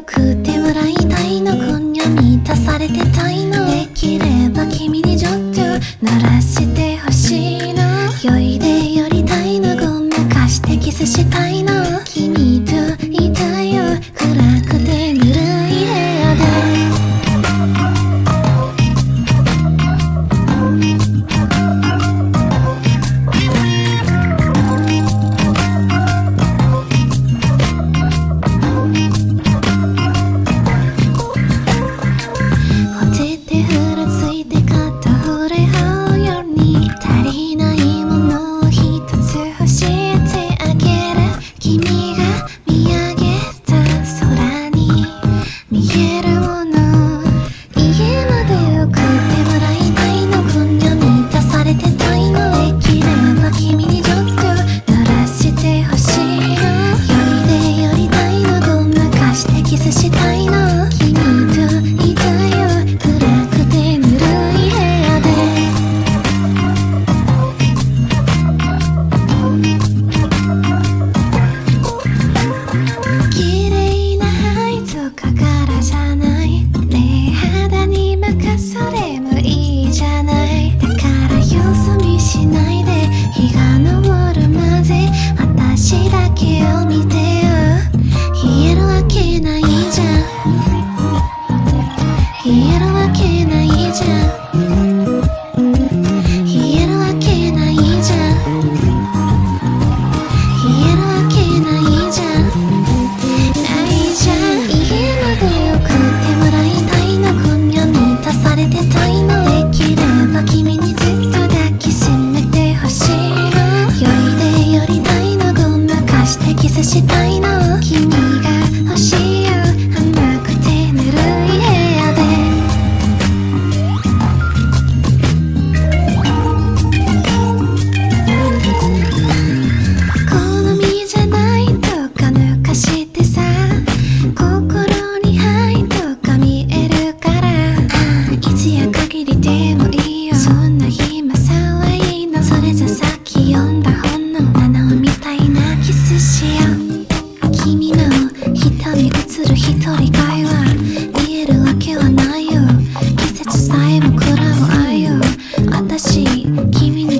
送ってもらいたいの。今夜満たされてたいの。できれば君にちょっとならわけないじゃん。しう君の瞳に映る一人会話見えるわけはないよ。季節さえも暗も愛よ。私君の